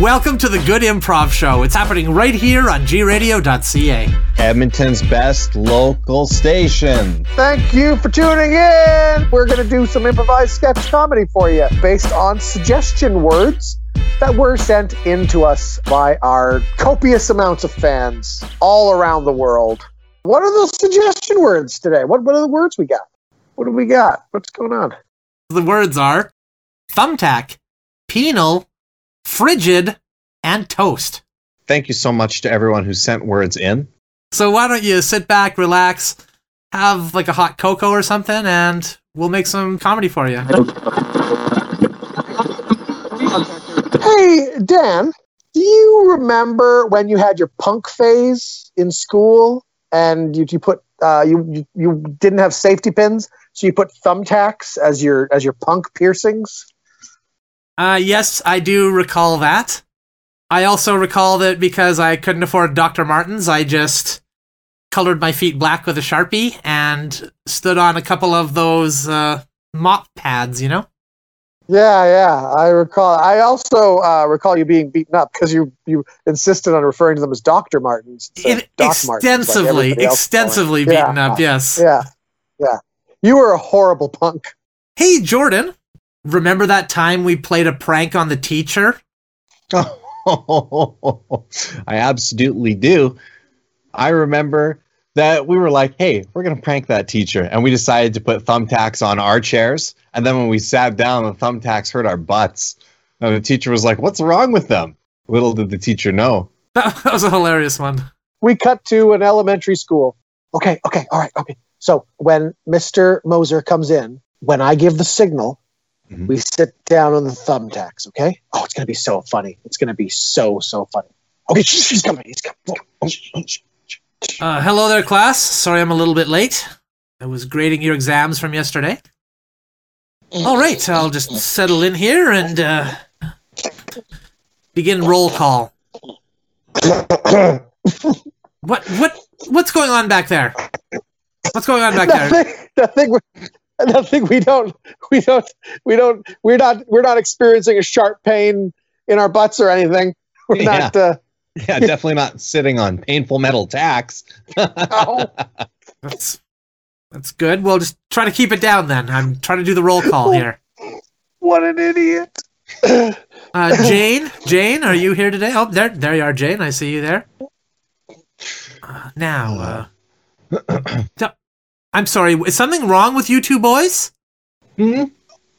Welcome to the Good Improv Show. It's happening right here on gradio.ca. Edmonton's best local station. Thank you for tuning in. We're going to do some improvised sketch comedy for you based on suggestion words that were sent in to us by our copious amounts of fans all around the world. What are those suggestion words today? What, what are the words we got? What do we got? What's going on? The words are thumbtack, penal, frigid, and toast. Thank you so much to everyone who sent words in. So why don't you sit back, relax, have like a hot cocoa or something, and we'll make some comedy for you. Hey, Dan, do you remember when you had your punk phase in school and you, you put uh, you, you you didn't have safety pins, so you put thumbtacks as your as your punk piercings? Uh, yes, I do recall that. I also recall that because I couldn't afford Dr. Martens, I just colored my feet black with a sharpie and stood on a couple of those uh, mop pads, you know? Yeah, yeah, I recall. I also uh, recall you being beaten up because you you insisted on referring to them as Doctor Martens. It, Doc extensively, is calling extensively beaten Yeah, up, yes. Yeah, yeah. You were a horrible punk. Hey, Jordan, remember that time we played a prank on the teacher? I absolutely do. I remember that we were like, hey, we're going to prank that teacher. And we decided to put thumbtacks on our chairs. And then when we sat down, the thumbtacks hurt our butts. And the teacher was like, what's wrong with them? Little did the teacher know. That was a hilarious one. We cut to an elementary school. Okay, okay, all right, okay. So when Mr. Moser comes in, when I give the signal, Mhm. we sit down on the thumbtacks, okay? Oh, it's gonna be so funny. It's gonna be so, so funny. Okay, shh, he's coming, he's coming. Uh, hello there, class. Sorry I'm a little bit late. I was grading your exams from yesterday. All right, I'll just settle in here and uh, begin roll call. What what what's going on back there? What's going on back there? Nothing, nothing, we- nothing. We don't, we don't, we don't, we're not, we're not experiencing a sharp pain in our butts or anything. We're Yeah. not. Uh, Yeah, definitely not sitting on painful metal tacks. oh, That's that's good. We'll just try to keep it down then. I'm trying to do the roll call here. what an idiot! Uh, Jane, Jane, are you here today? Oh, there, there you are, Jane. I see you there. Uh, now, uh, so- I'm sorry. Is something wrong with you two boys? Hmm?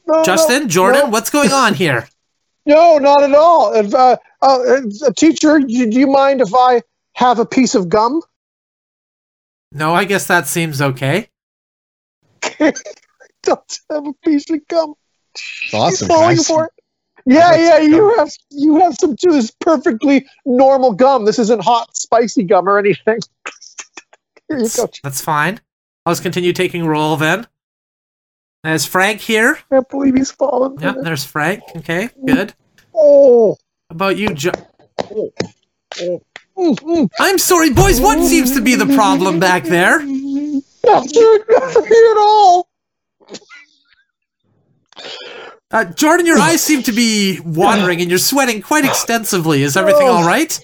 No, Justin, no, Jordan, no. what's going on here? No, not at all. If, uh, uh, uh, teacher, do do you mind if I have a piece of gum? No, I guess that seems okay. Don't have a piece of gum. It's awesome. Falling guys. for it. Yeah, yeah. You have you have some too. This is perfectly normal gum. This isn't hot, spicy gum or anything. Here you That's, go. that's fine. I'll just continue taking roll then. There's Frank here. I can't believe he's fallen. Yep, there's Frank. Okay, good. Oh. How about you, jo- Mm, mm. I'm sorry, boys. What seems to be the problem back there? Nothing, nothing at all. Uh, Jordan, your eyes seem to be wandering and you're sweating quite extensively. Is everything all right?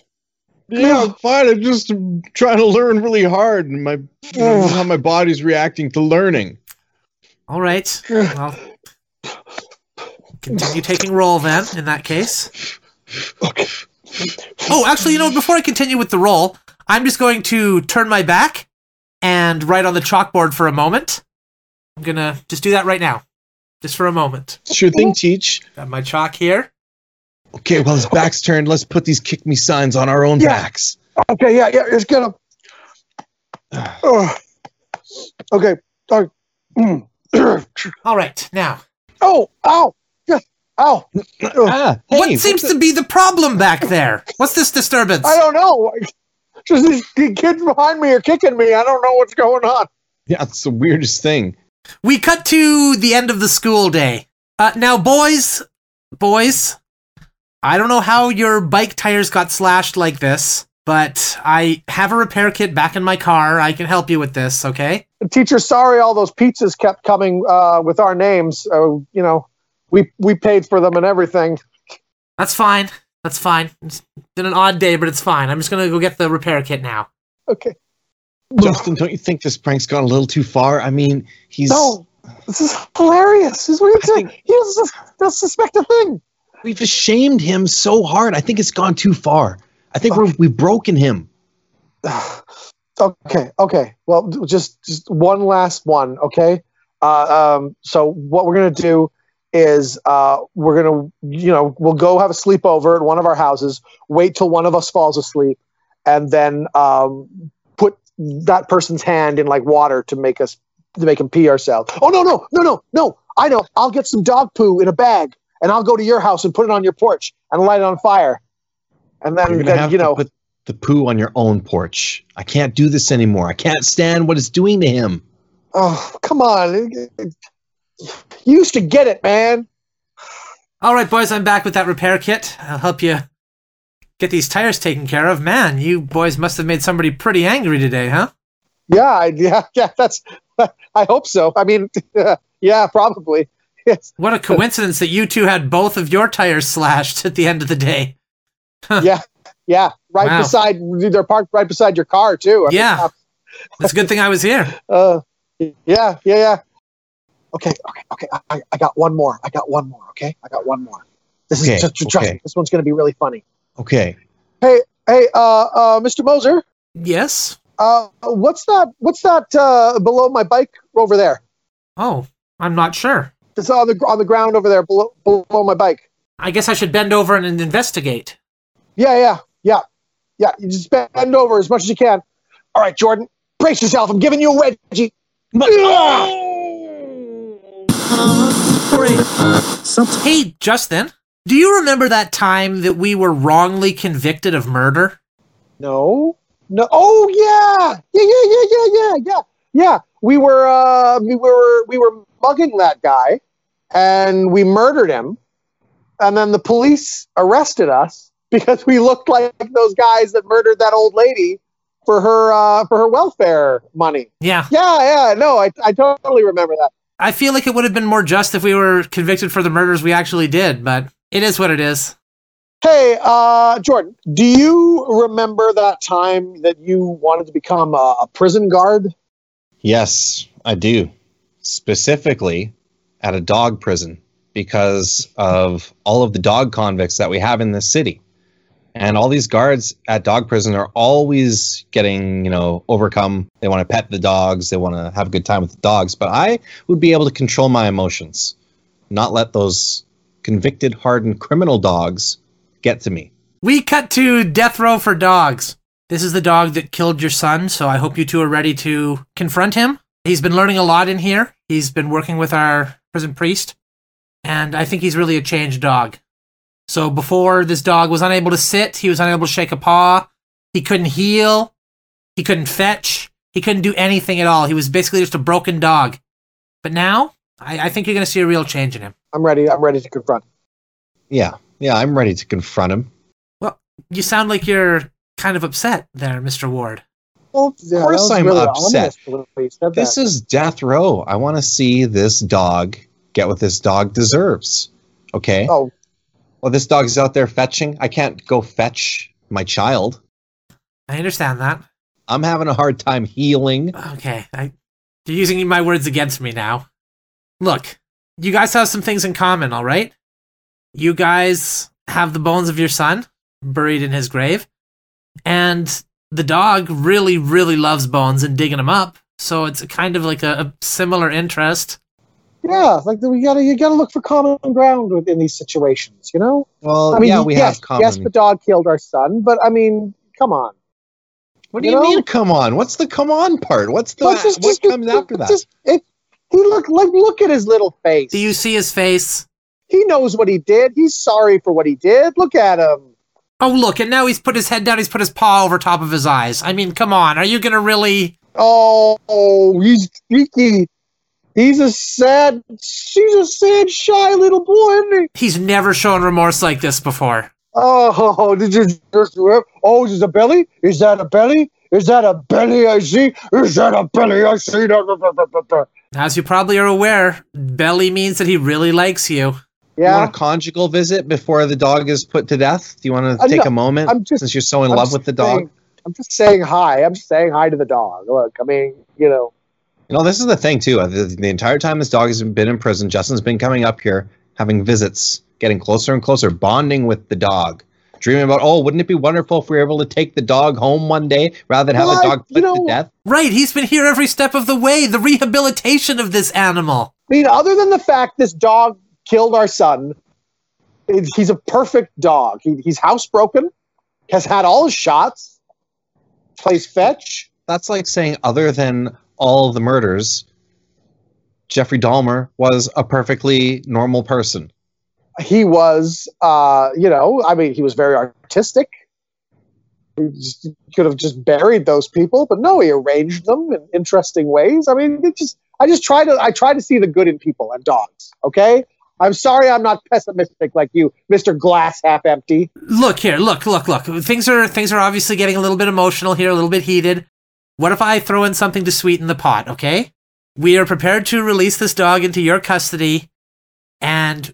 Yeah, I'm fine. I'm just trying to learn really hard, and my how my body's reacting to learning. All right. Well, continue taking roll then, in that case. Okay. Oh, actually, you know, before I continue with the roll, I'm just going to turn my back and write on the chalkboard for a moment. I'm gonna just do that right now. Just for a moment. Sure thing, teach. Got my chalk here. Okay, well his back's turned. Let's put these kick me signs on our own Yeah. backs. Okay. Yeah. Yeah. Just get him. Ugh. Okay. Oh. Mm. All right, now. oh. Ow. Yeah. Ow. Ugh. Ah, hey, what seems to be the problem back there? What's this disturbance? I don't know. Just these kids behind me are kicking me. I don't know what's going on. Yeah, it's the weirdest thing. We cut to the end of the school day. Uh, now, boys, boys, I don't know how your bike tires got slashed like this, but I have a repair kit back in my car. I can help you with this, okay? Teacher, sorry, all those pizzas kept coming uh, with our names. Uh, you know, we we paid for them and everything. That's fine. That's fine. It's been an odd day, but it's fine. I'm just gonna go get the repair kit now. Okay. Justin, don't you think this prank's gone a little too far? I mean, he's No, this is hilarious. He's is what I I'm saying. think- He doesn't doesn't suspect a thing. We've ashamed him so hard. I think it's gone too far. I think we're, we've broken him. okay, okay. Well, just just one last one. Okay. Uh, um, so what we're gonna do is uh, we're gonna you know we'll go have a sleepover at one of our houses. Wait till one of us falls asleep, and then um, put that person's hand in like water to make us to make him pee ourselves. Oh no no no no no! I know. I'll get some dog poo in a bag, and I'll go to your house and put it on your porch and light it on fire. And You're then, then have you to know, put the poo on your own porch. I can't do this anymore. I can't stand what it's doing to him. Oh, come on. You used to get it, man. All right, boys, I'm back with that repair kit. I'll help you get these tires taken care of. Man, you boys must have made somebody pretty angry today, huh? Yeah, yeah, yeah, that's I hope so. I mean, yeah, probably. Yes. What a coincidence that you two had both of your tires slashed at the end of the day. Yeah, yeah, right Wow. beside they're parked right beside your car too. I mean, Yeah. It's a good thing I was here. Uh, yeah, yeah, yeah. Okay, okay, okay. I, I got one more. I got one more. Okay, I got one more. This Okay, is just trust okay. me. This one's going to be really funny. Okay. Hey, hey, uh, uh, Mr. Moser, Yes? uh, what's that? What's that uh, below my bike over there? Oh, I'm not sure. It's on the on the ground over there below below my bike. I guess I should bend over and investigate. Yeah, yeah, yeah, yeah. You just bend over as much as you can. All right, Jordan, brace yourself. I'm giving you a wedgie. Hey, Justin, do you remember that time that we were wrongly convicted of murder? No, no. Oh yeah, yeah, yeah, yeah, yeah, yeah, yeah, yeah. We were uh, we were we were mugging that guy, and we murdered him, and then the police arrested us because we looked like those guys that murdered that old lady for her uh, for her welfare money. Yeah. Yeah, yeah. No, I I totally remember that. I feel like it would have been more just if we were convicted for the murders we actually did, but it is what it is. Hey, uh, Jordan, do you remember that time that you wanted to become a, a prison guard? Yes, I do. Specifically at a dog prison because of all of the dog convicts that we have in this city. And all these guards at dog prison are always getting, you know, overcome. They want to pet the dogs, they want to have a good time with the dogs. But I would be able to control my emotions, not let those convicted, hardened criminal dogs get to me. We cut to Death Row for Dogs. This is the dog that killed your son, so I hope you two are ready to confront him. He's been learning a lot in here. He's been working with our prison priest, and I think he's really a changed dog. So before this dog was unable to sit, he was unable to shake a paw, he couldn't heel, he couldn't fetch, he couldn't do anything at all. He was basically just a broken dog. But now, I, I think you're going to see a real change in him. I'm ready. I'm ready to confront. Yeah, yeah, I'm ready to confront him. Well, you sound like you're kind of upset there, Mr. Ward. Well, Of course I'm upset. This This is death row. I want to see this dog get what this dog deserves. Okay. Oh, Well, this dog is out there fetching. I can't go fetch my child. I understand that. I'm having a hard time healing. Okay, I, you're using my words against me now. Look, you guys have some things in common, all right? You guys have the bones of your son buried in his grave, and the dog really, really loves bones and digging them up. So it's kind of like a, a similar interest. yeah. Like we gotta, you gotta look for common ground within these situations. You know. Well, I mean, yeah, we yes, have common. yes, the dog killed our son, but I mean, come on. what do you you, know? mean? Come on. What's the come on part? What's the But just- what just- comes just- after that? just- it, he look like look at his little face. Do you see his face? he knows what he did. He's sorry for what he did. Look at him. Oh, look, and now he's put his head down, he's put his paw over top of his eyes. I mean, come on, are you gonna really. Oh, he's freaky. He's a sad. She's a sad, shy little boy, isn't he? He's never shown remorse like this before. Oh, did you just rip? Oh, is a belly? Is that a belly? Is that a belly I see? Is that a belly I see? As you probably are aware, Belly means that he really likes you. You Yeah. want a conjugal visit before the dog is put to death? Do you want to Uh, take no, a moment I'm just- since you're so in I'm love with the dog? saying- I'm just saying hi. I'm just saying hi to the dog. Look, I mean, you know, You know, this is the thing too. The, the entire time this dog has been in prison, Justin's been coming up here, having visits, getting closer and closer, bonding with the dog, dreaming about, oh, wouldn't it be wonderful if we were able to take the dog home one day rather than have Well, a I- dog you put to death? Right, he's been here every step of the way. The rehabilitation of this animal. I mean, other than the fact this dog killed our son, he's a perfect dog. He, he's housebroken, has had all his shots, plays fetch. That's like saying, other than all the murders, Jeffrey Dahmer was a perfectly normal person. He was, uh, you know, I mean, he was very artistic. He just, could have just buried those people, but no, he arranged them in interesting ways. I mean, it just, I just try to, I try to see the good in people and dogs. Okay, I'm sorry, I'm not pessimistic like you, Mister Glass Half Empty. Look here, look, look, look. Things are things are obviously getting a little bit emotional here, a little bit heated. What if I throw in something to sweeten the pot, okay? We are prepared to release this dog into your custody. And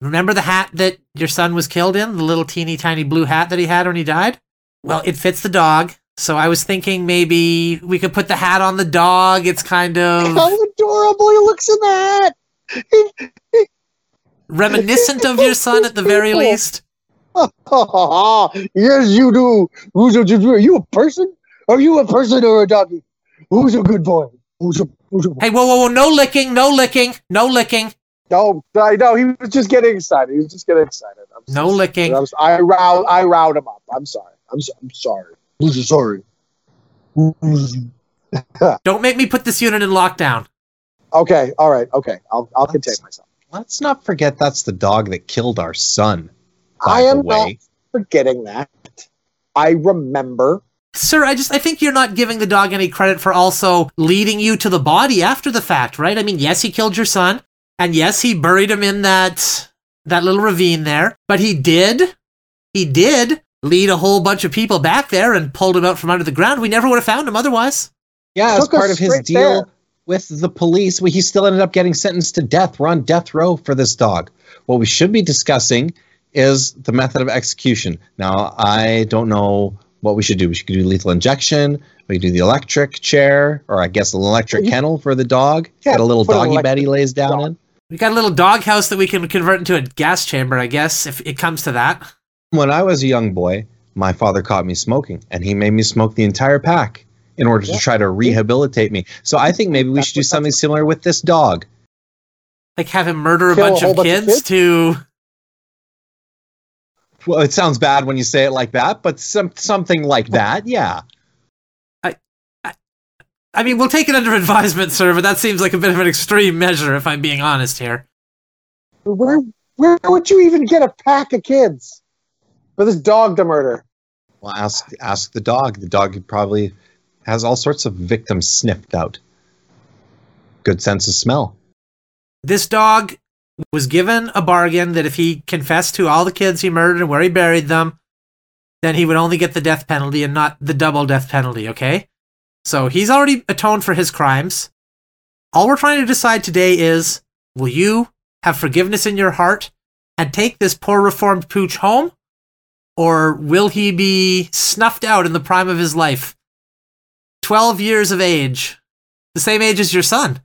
remember the hat that your son was killed in? The little teeny tiny blue hat that he had when he died? Well, it fits the dog. So I was thinking maybe we could put the hat on the dog. It's kind of How adorable he looks in that. Reminiscent of your son at the very least. yes, you do. Who's a, are you a person? Are you a person or a doggy? Who's a good boy? Who's a, who's a Hey, whoa, whoa, whoa, no licking, no licking, no licking, No, I know he was just getting excited. He was just getting excited. I'm no so- licking. I'm, I riled, I riled him up. I'm sorry. I'm, so, I'm sorry. Who's sorry? Don't make me put this unit in lockdown. Okay, all right, okay. I'll, I'll contain myself. Let's not forget that's the dog that killed our son. by I the am not way. forgetting that. I remember. Sir, I just I think you're not giving the dog any credit for also leading you to the body after the fact, right? I mean, yes, he killed your son, and yes, he buried him in that that little ravine there, but he did he did lead a whole bunch of people back there and pulled him out from under the ground. We never would have found him otherwise. Yeah, as Took part of his deal there. With the police, well, he still ended up getting sentenced to death. We're on death row for this dog. What we should be discussing is the method of execution. Now, I don't know what we should do. We should do lethal injection. We could do the electric chair, or I guess an electric You- kennel for the dog. Yeah, Get a little doggy bed he lays down dog. in. We got a little doghouse that we can convert into a gas chamber, I guess, if it comes to that. When I was a young boy, my father caught me smoking, and he made me smoke the entire pack in order Yeah. to try to rehabilitate me. So I think maybe we That's should do something similar with this dog. Like have him murder a Kill a bunch whole of bunch of kids kids? to Well, it sounds bad when you say it like that, but some something like that, yeah. I I mean, we'll take it under advisement, sir, but that seems like a bit of an extreme measure if I'm being honest here. Where where would you even get a pack of kids for this dog to murder? Well, ask ask the dog. The dog could probably has all sorts of victims sniffed out. Good sense of smell. This dog was given a bargain that if he confessed to all the kids he murdered and where he buried them, then he would only get the death penalty and not the double death penalty, okay? So he's already atoned for his crimes. All we're trying to decide today is will you have forgiveness in your heart and take this poor reformed pooch home? Or will he be snuffed out in the prime of his life? 12 years of age, the same age as your son.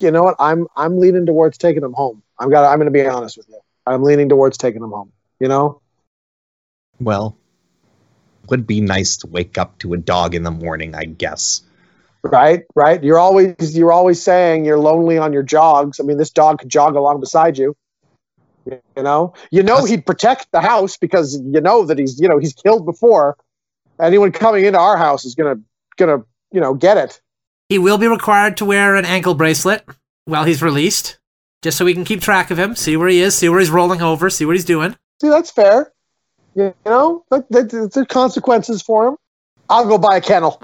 You know what? I'm I'm leaning towards taking him home. I'm got. I'm going to be honest with you. I'm leaning towards taking him home. You know? Well, would be nice to wake up to a dog in the morning, I guess. Right? Right? You're always you're always saying you're lonely on your jogs. I mean, this dog could jog along beside you. You know? You know he'd protect the house because you know that he's you know he's killed before. Anyone coming into our house is gonna gonna you know get it. He will be required to wear an ankle bracelet while he's released, just so we can keep track of him, see where he is, see where he's rolling over, see what he's doing. See, that's fair. You know, that, that, that, there are consequences for him. I'll go buy a kennel.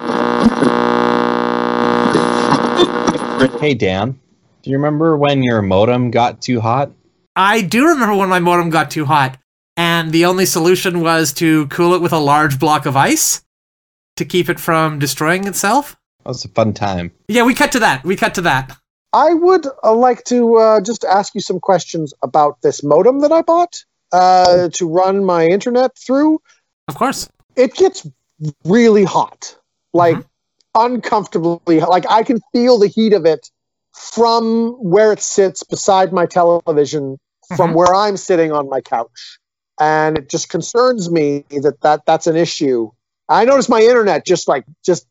Hey Dan, do you remember when your modem got too hot? I do remember when my modem got too hot, and the only solution was to cool it with a large block of ice to keep it from destroying itself. That was a fun time. Yeah, we cut to that. We cut to that. I would uh, like to uh, just ask you some questions about this modem that I bought uh, to run my internet through. Of course. It gets really hot, like uncomfortably. Like I can feel the heat of it from where it sits beside my television, from Mhm. where I'm sitting on my couch, and it just concerns me that, that that's an issue. I notice my internet just like just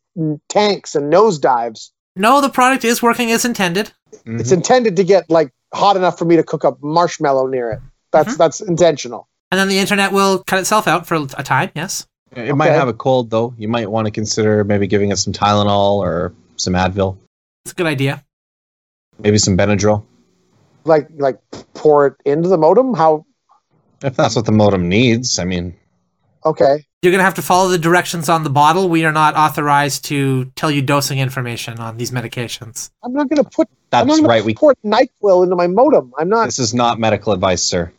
tanks and nosedives. No, the product is working as intended. It's intended to get like hot enough for me to cook a marshmallow near it. That's Mhm. that's intentional. And then the internet will cut itself out for a time, yes. It might Okay. have a cold though. You might want to consider maybe giving it some Tylenol or some Advil, It's a good idea. maybe some Benadryl, Like like pour it into the modem. How if that's what the modem needs. I mean, okay? You're going to have to follow the directions on the bottle. We are not authorized to tell you dosing information on these medications. I'm not going to put. I'm not that's gonna right. We pour Nyquil into my modem. I'm not. this is not medical advice, sir.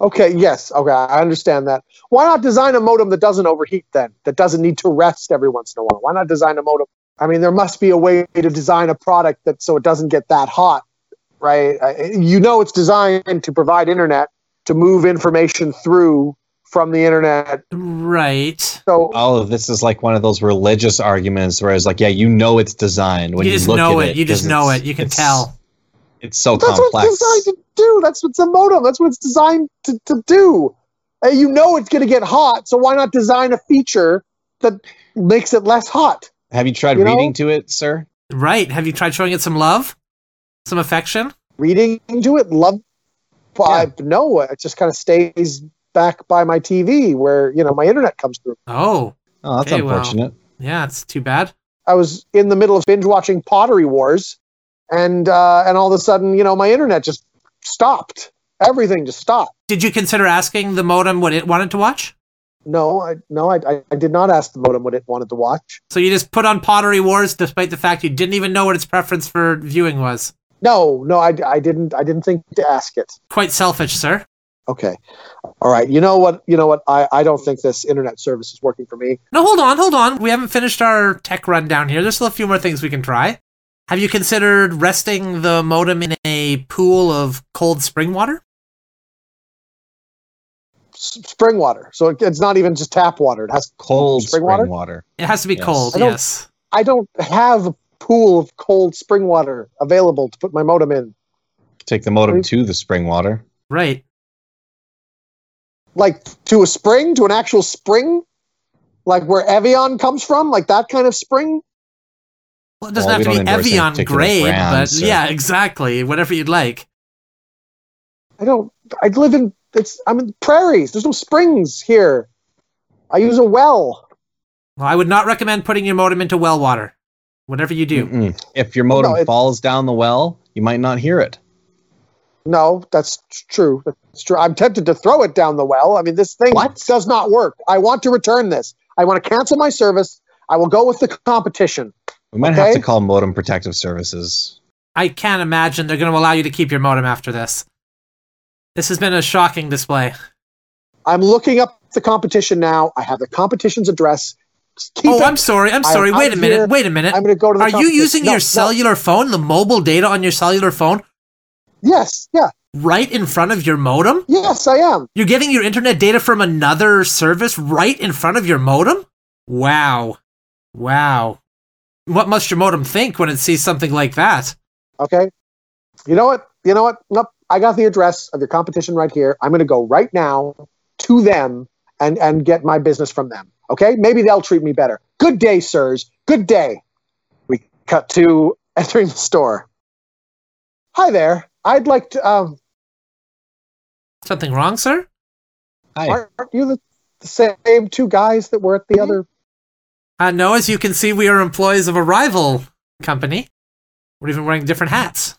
Okay. Yes. Okay. I understand that. Why not design a modem that doesn't overheat then? That doesn't need to rest every once in a while. Why not design a modem? I mean, there must be a way to design a product that so it doesn't get that hot, right? You know, it's designed to provide internet to move information through from the internet. Right. So Oh, this is like one of those religious arguments where it's like, yeah, you know it's designed when you you, just look know at it. You just know it. You can it's- tell. It's so That's what it's designed to do. That's what's a modem. That's what it's designed to, to do. Uh, you know it's going to get hot, so why not design a feature that makes it less hot? Have you tried You know? reading to it, sir? Right. Have you tried showing it some love? Some affection? Reading to it, love. Well, I, no, it just kind of stays back by my TV where you know my internet comes through. Oh, Oh, that's Okay, well. unfortunate. yeah, it's too bad. I was in the middle of binge watching Pottery Wars, and uh, and all of a sudden, you know, my internet just stopped. Everything just stopped. Did you consider asking the modem what it wanted to watch? No, I no, I, I, I did not ask the modem what it wanted to watch. So you just put on Pottery Wars despite the fact you didn't even know what its preference for viewing was. No, no, I, I didn't. I didn't think to ask it. Quite selfish, sir. Okay. All right. You know what? You know what? I, I don't think this internet service is working for me. No, hold on, hold on. We haven't finished our tech rundown here. There's still a few more things we can try. Have you considered resting the modem in a pool of cold spring water? S- spring water. So it, it's not even just tap water. It has Cold Spring spring, water? water? It has to be Yes. cold, I don't- yes. I don't have a pool of cold spring water available to put my modem in. Take the modem Right. to the spring water. Right. Like to a spring, to an actual spring? Like where Evian comes from? Like that kind of spring? Well, it doesn't Well, have to be endorse any Evian grade, brand, but so- yeah, exactly. Whatever you'd like. I don't I live in it's I'm in prairies. There's no springs here. I use a well. Well, I would not recommend putting your modem into well water. Whatever you do. Mm-mm. If your modem No, falls down the well, you might not hear it. No, that's true. That's true. I'm tempted to throw it down the well. I mean, this thing What? does not work. I want to return this. I want to cancel my service. I will go with the competition. We might have to call modem protective services. I can't imagine they're going to allow you to keep your modem after this. This has been a shocking display. I'm looking up the competition now. I have the competition's address. Keep oh, it. I'm sorry. I'm I'm sorry. Wait a minute. here. Wait a minute. I'm going to go to the Are you using No, your no. cellular phone, the mobile data on your cellular phone, Yes, yeah. right in front of your modem? Yes, I am. You're getting your internet data from another service right in front of your modem? Wow. Wow. What must your modem think when it sees something like that? Okay. You know what? You know what? Nope. I got the address of your competition right here. I'm going to go right now to them and and get my business from them. Okay? Maybe they'll treat me better. Good day, sirs. Good day. We cut to entering the store. Hi there. I'd like to. Um, Something wrong, sir? Hi. aren't you the, the same two guys that were at the other? Uh, no, as you can see, we are employees of a rival company. We're even wearing different hats.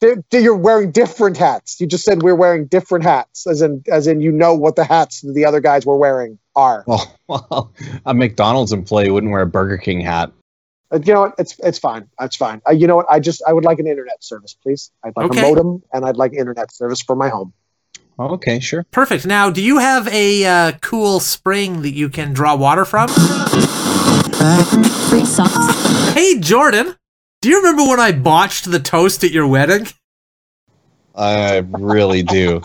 Di- di- You're wearing different hats. You just said we're wearing different hats, as in as in you know what the hats that the other guys were wearing are. Well, well, a McDonald's employee wouldn't wear a Burger King hat. Uh, you know what? It's it's fine. It's fine. Uh, you know what? I just I would like an internet service, please. I'd like Okay. a modem and I'd like internet service for my home. Okay, sure. Perfect. Now, do you have a uh, cool spring that you can draw water from? Hey, Jordan, Do you remember when I botched the toast at your wedding? I really do.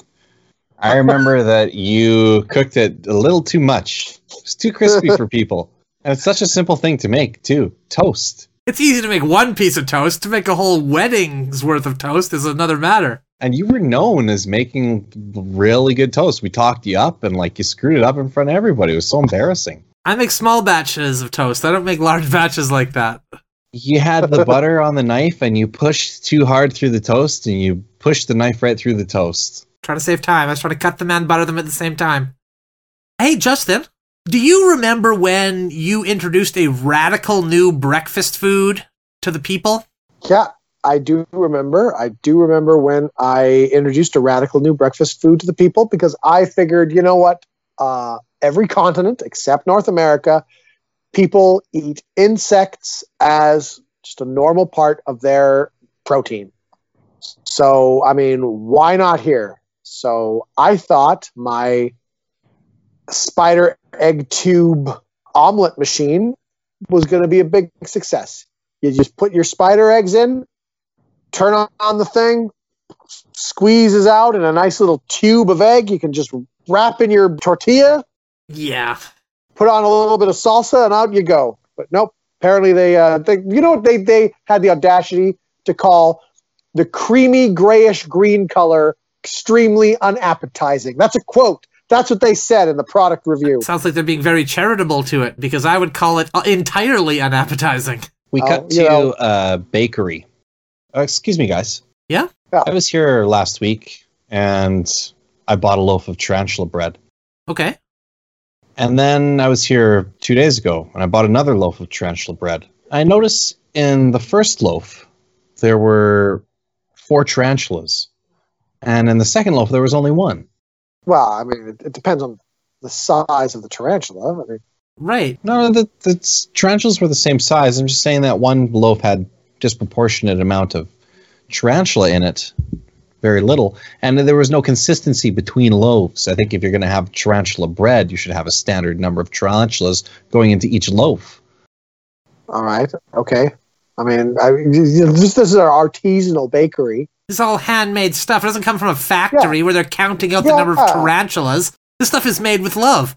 I remember that you cooked it a little too much. It's too crispy for people. And it's such a simple thing to make, too. Toast. It's easy to make one piece of toast. To make a whole wedding's worth of toast is another matter. And you were known as making really good toast. We talked you up and like you screwed it up in front of everybody. It was so embarrassing. I make small batches of toast. I don't make large batches like that. You had the butter on the knife and you pushed too hard through the toast and you pushed the knife right through the toast. Try to save time. I was trying to cut them and butter them at the same time. Hey, Justin, do you remember when you introduced a radical new breakfast food to the people? Yeah, I do remember. I do remember when I introduced a radical new breakfast food to the people because I figured, you know what? Uh, every continent except North America, people eat insects as just a normal part of their protein. So, I mean, why not here? So, I thought my spider egg tube omelet machine was going to be a big success. You just put your spider eggs in, turn on the thing, squeezes out in a nice little tube of egg. You can just wrap in your tortilla, Yeah. put on a little bit of salsa, and out you go. But nope. Apparently, they, uh, they you know they they had the audacity to call the creamy grayish green color extremely unappetizing. That's a quote. That's what they said in the product review. Sounds like they're being very charitable to it because I would call it uh, entirely unappetizing. We Oh, cut you to know- a bakery. Uh, excuse me, guys. Yeah? Yeah. I was here last week and I bought a loaf of tarantula bread. Okay. And then I was here two days ago and I bought another loaf of tarantula bread. I noticed in the first loaf there were four tarantulas. And in the second loaf there was only one. Well, I mean, it, it depends on the size of the tarantula. I mean, Right. No, the, the tarantulas were the same size. I'm just saying that one loaf had disproportionate amount of tarantula in it, very little, and there was no consistency between loaves. I think if you're going to have tarantula bread, you should have a standard number of tarantulas going into each loaf. all right, okay. I mean, I, you know, this, this is our artisanal bakery. This is all handmade stuff. It doesn't come from a factory where they're counting out the number of tarantulas. This stuff is made with love.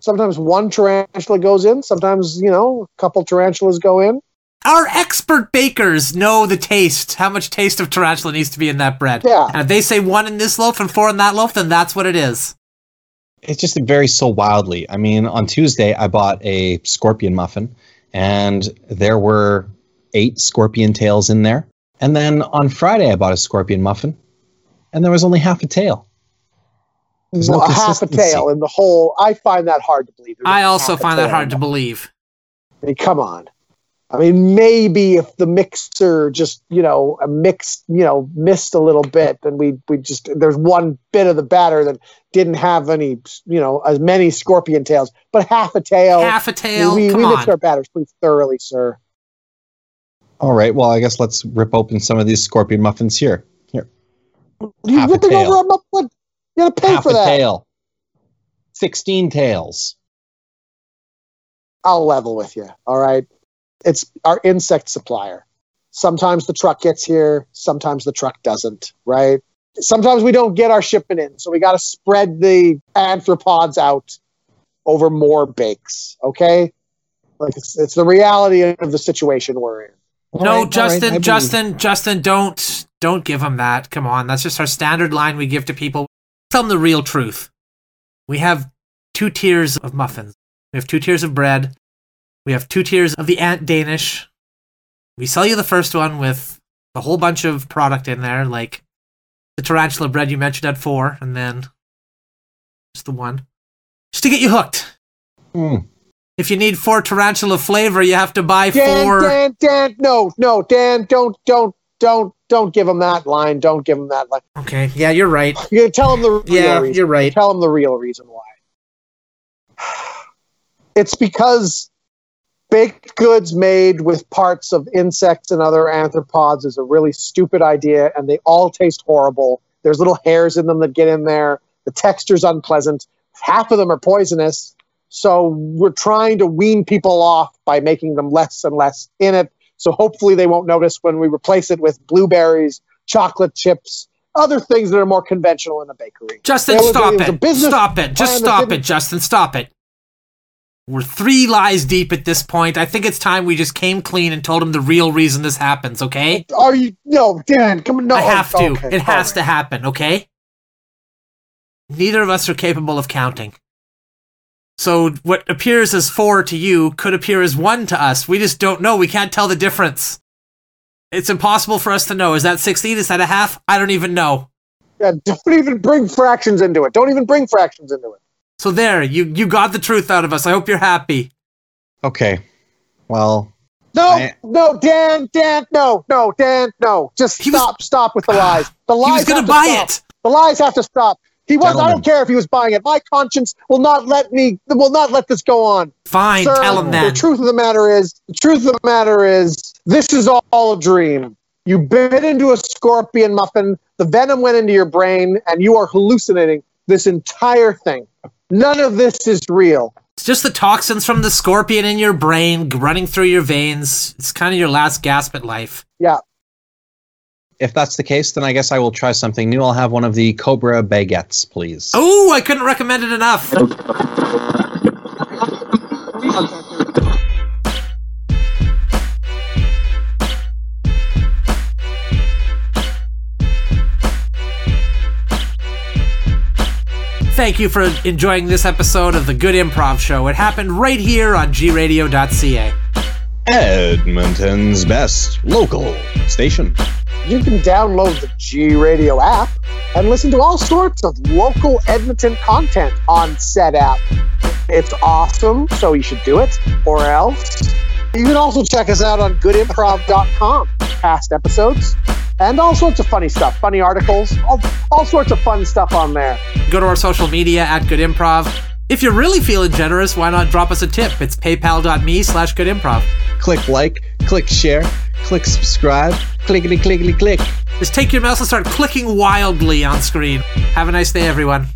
Sometimes one tarantula goes in. Sometimes you know, a couple tarantulas go in. Our expert bakers know the taste, how much taste of tarantula needs to be in that bread. Yeah. And if they say one in this loaf and four in that loaf, then that's what it is. It just varies so wildly. I mean, on Tuesday, I bought a scorpion muffin, and there were eight scorpion tails in there. And then on Friday, I bought a scorpion muffin, and there was only half a tail. There's no a half a tail in the whole. I find that hard to believe. There's I a also find that hard to believe. I mean, come on. I mean, maybe if the mixer just, you know, a mixed, you know, missed a little bit, then we we just there's one bit of the batter that didn't have any, you know, as many scorpion tails, but half a tail. Half a tail. we Come we mix on. our batters pretty thoroughly, sir. All right, well, I guess let's rip open some of these scorpion muffins here. Here, You Half a ripping tail. over a mu- what? You gotta pay half for a that. tail, sixteen tails. I'll level with you. All right. It's our insect supplier. Sometimes the truck gets here, sometimes the truck doesn't, right? Sometimes we don't get our shipment in, so we got to spread the arthropods out over more bakes, okay? Like it's, it's the reality of the situation we're in. All No, right, Justin, I believe- Justin, Justin, don't don't give them that. Come on, that's just our standard line we give to people. Tell them the real truth. We have two tiers of muffins. We have two tiers of bread. We have two tiers of the Ant Danish. We sell you the first one with a whole bunch of product in there, like the tarantula bread you mentioned at four, and then just the one, just to get you hooked. Hmm. If you need four tarantula flavor, you have to buy Dan, four. Dan, Dan, no, no, Dan, don't, don't, don't, don't give him that line. Don't give him that line. Okay, yeah, you're right. You tell him the real Yeah, reason. you're right. Tell him the real reason why. It's because baked goods made with parts of insects and other arthropods is a really stupid idea, and they all taste horrible. There's little hairs in them that get in there. The texture's unpleasant. Half of them are poisonous. So we're trying to wean people off by making them less and less in it So hopefully they won't notice when we replace it with blueberries, chocolate chips, other things that are more conventional in a bakery. Justin, stop it business Stop it. Just stop it, Justin. Stop it. We're three lies deep at this point. I think it's time we just came clean and told him the real reason this happens, okay? Are you no, Dan? Come on, no. I have to. okay, it has all to happen, okay? Neither of us are capable of counting. So what appears as four to you could appear as one to us. We just don't know. We can't tell the difference. It's impossible for us to know. Is that 16? Is that a half? I don't even know. Yeah, don't even bring fractions into it. Don't even bring fractions into it. So there, you you got the truth out of us. I hope you're happy. Okay. Well, No, I- no, Dan, Dan, no, no, Dan, no. Just He was- stop, stop with the lies. The lies He was going have to to buy stop. it. The lies have to stop. He was. I don't care if he was buying it. My conscience will not let me. Will not let this go on. Fine, Sir, tell him that. The truth of the matter is, the truth of the matter is, this is all a dream. You bit into a scorpion muffin. The venom went into your brain, and you are hallucinating this entire thing. None of this is real. It's just the toxins from the scorpion in your brain running through your veins. It's kind of your last gasp at life. Yeah. if that's the case, then I guess I will try something new. I'll have one of the Cobra baguettes, please. Oh, I couldn't recommend it enough. Thank you for enjoying this episode of the Good Improv Show. It happened right here on gradio.ca. Edmonton's best local station. You can download the G Radio app and listen to all sorts of local Edmonton content on said app. It's awesome, so you should do it, or else. You can also check us out on goodimprov.com, past episodes, and all sorts of funny stuff, funny articles, all, all sorts of fun stuff on there. Go to our social media at Good Improv. If you're really feeling generous, why not drop us a tip? It's paypal.me slash Good Improv. Click like, click share, click subscribe, clickety clickety click. Just take your mouse and start clicking wildly on screen. Have a nice day, everyone.